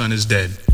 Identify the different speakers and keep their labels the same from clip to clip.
Speaker 1: son is dead.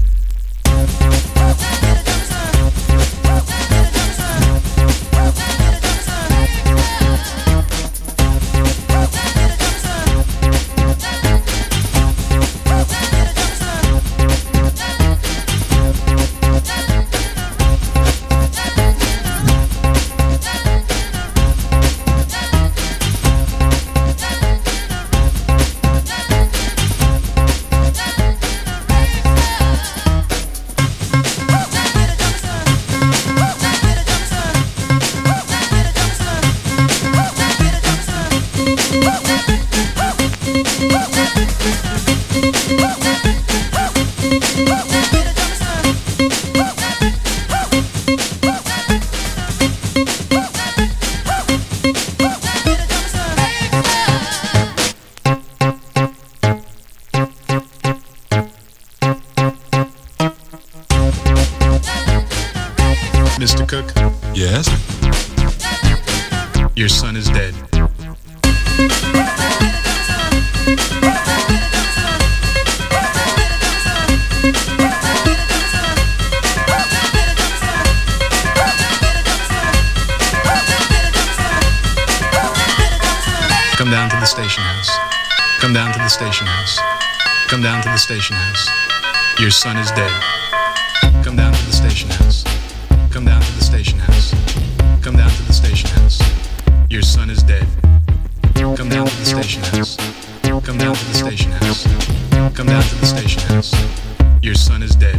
Speaker 1: son is dead. Come down to the station house. Come down to the station house. Come down to the station house. Your son is dead.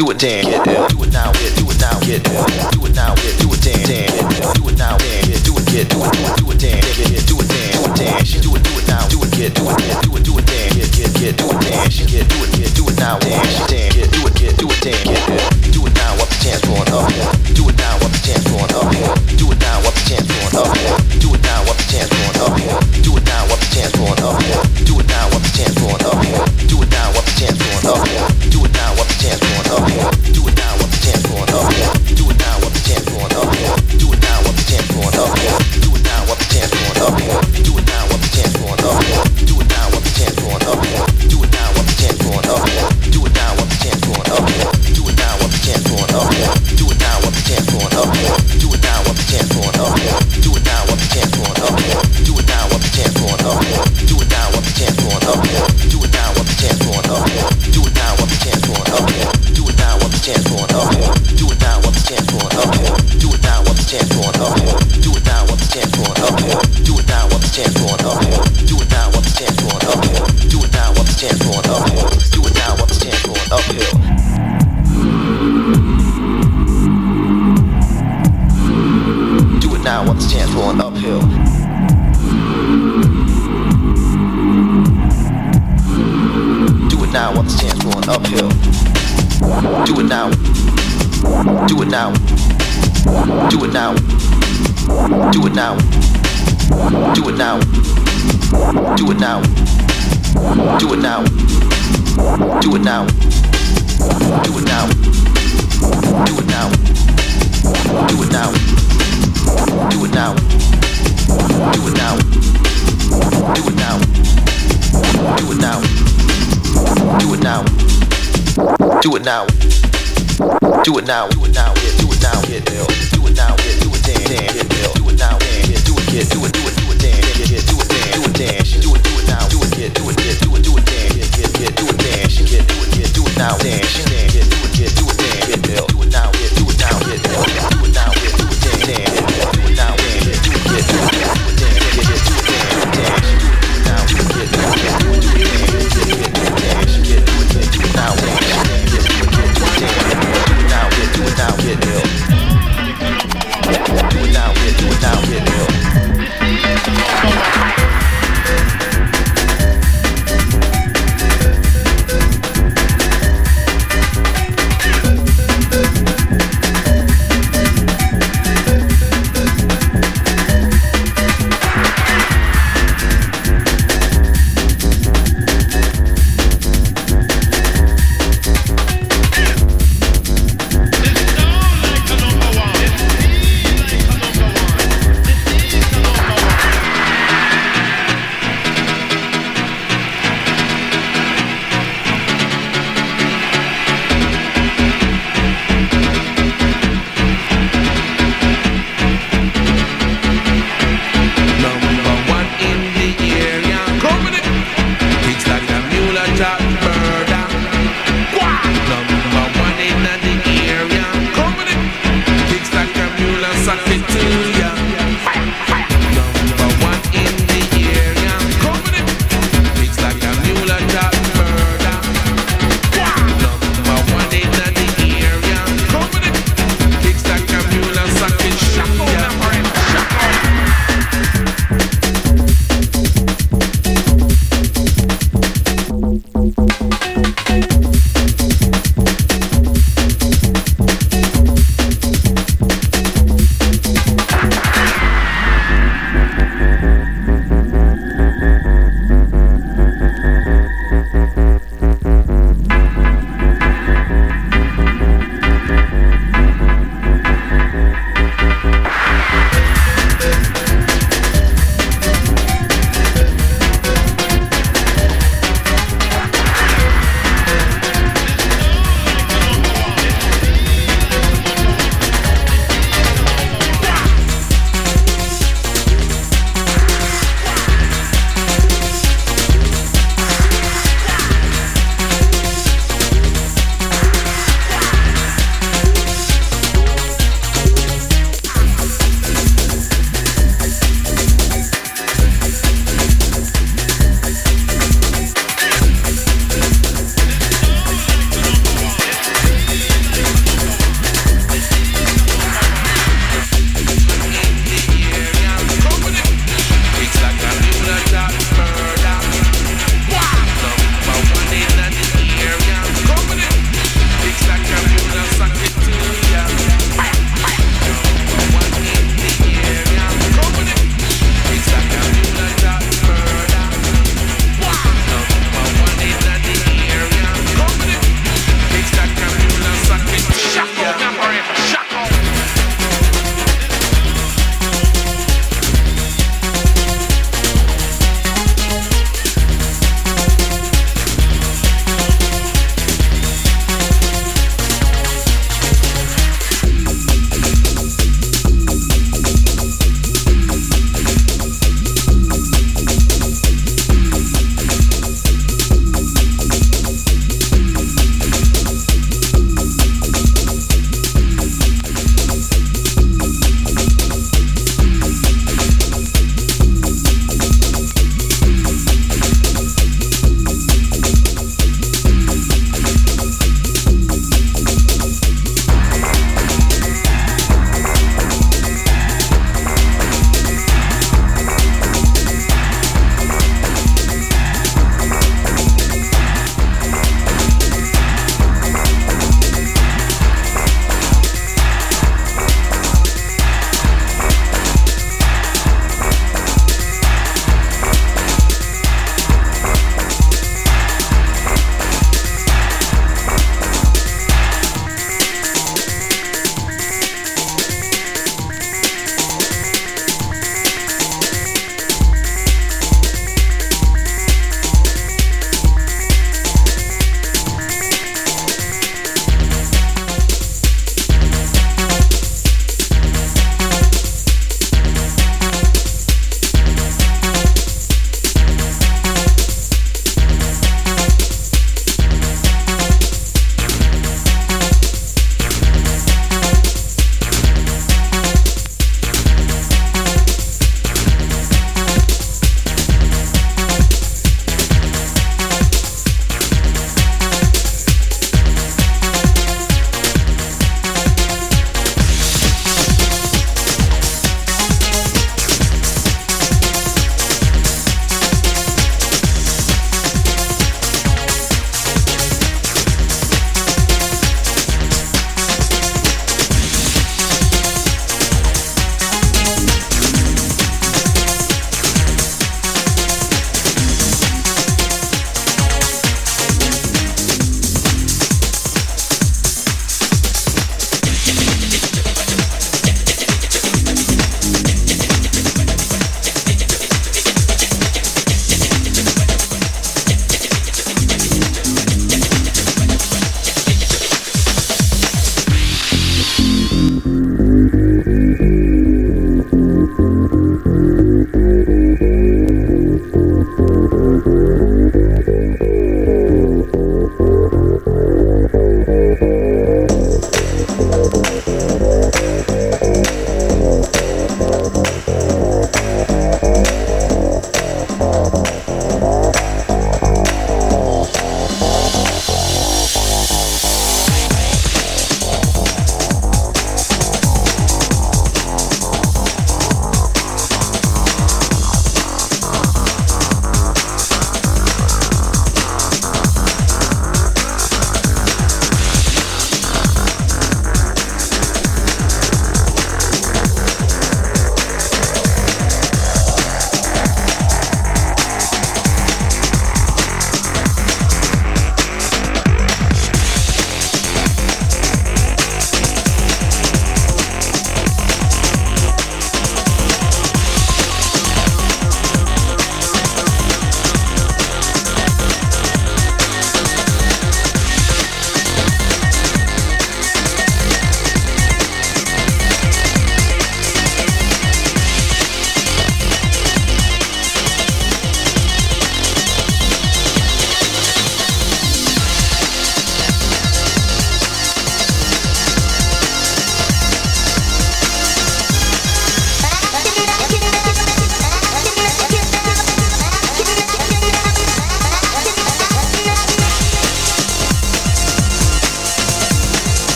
Speaker 2: do it, damn, do it now, do it now, get down. it now. Do it now. Do it now. Yeah, do it now. Yeah, now. Do it now. Yeah, do it now. Damn. Yeah, Bill. Do it now. Damn. Yeah, do it. Yeah, do it. Do it. Do it. Damn. Yeah, yeah. Do it. Damn. Do it. Damn. She do it. Do it now. Do it. Yeah, do it. Yeah, do it. Do it. Damn. Yeah, yeah. Do it. now. Do it yeah. Do it now.
Speaker 3: Damn.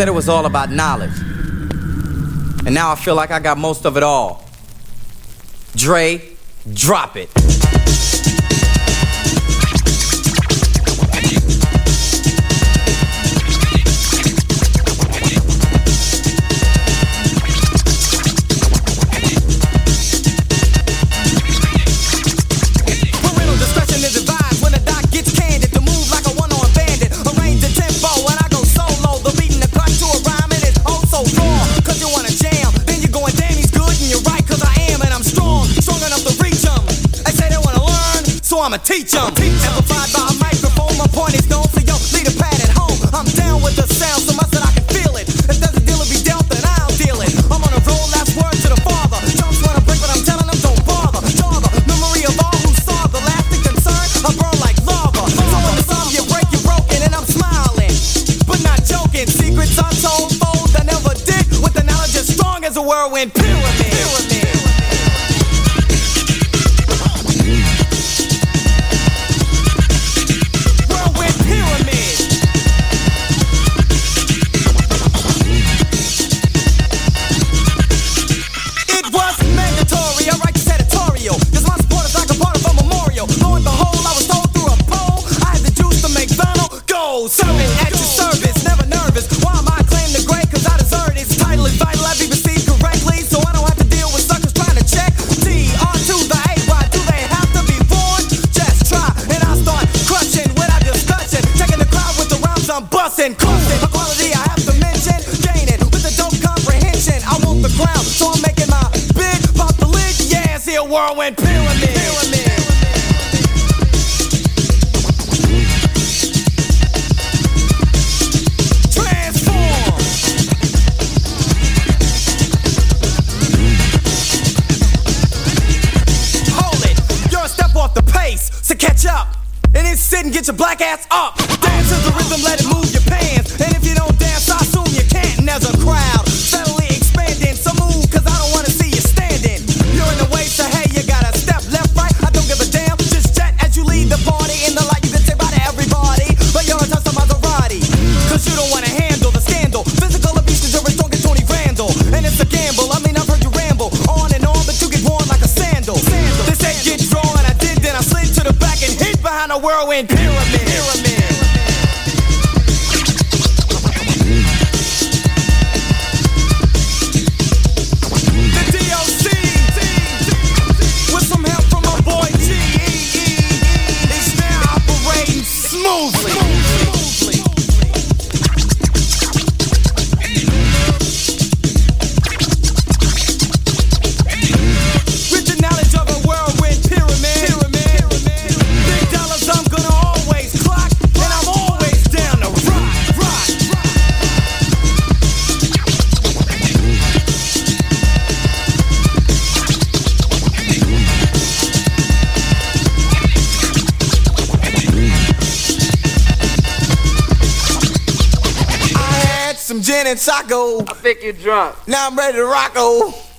Speaker 3: said it was all about knowledge. And now I feel like I got most of it all. Dre, drop it. And taco.
Speaker 4: I think you're drunk.
Speaker 3: Now I'm ready to rock oh.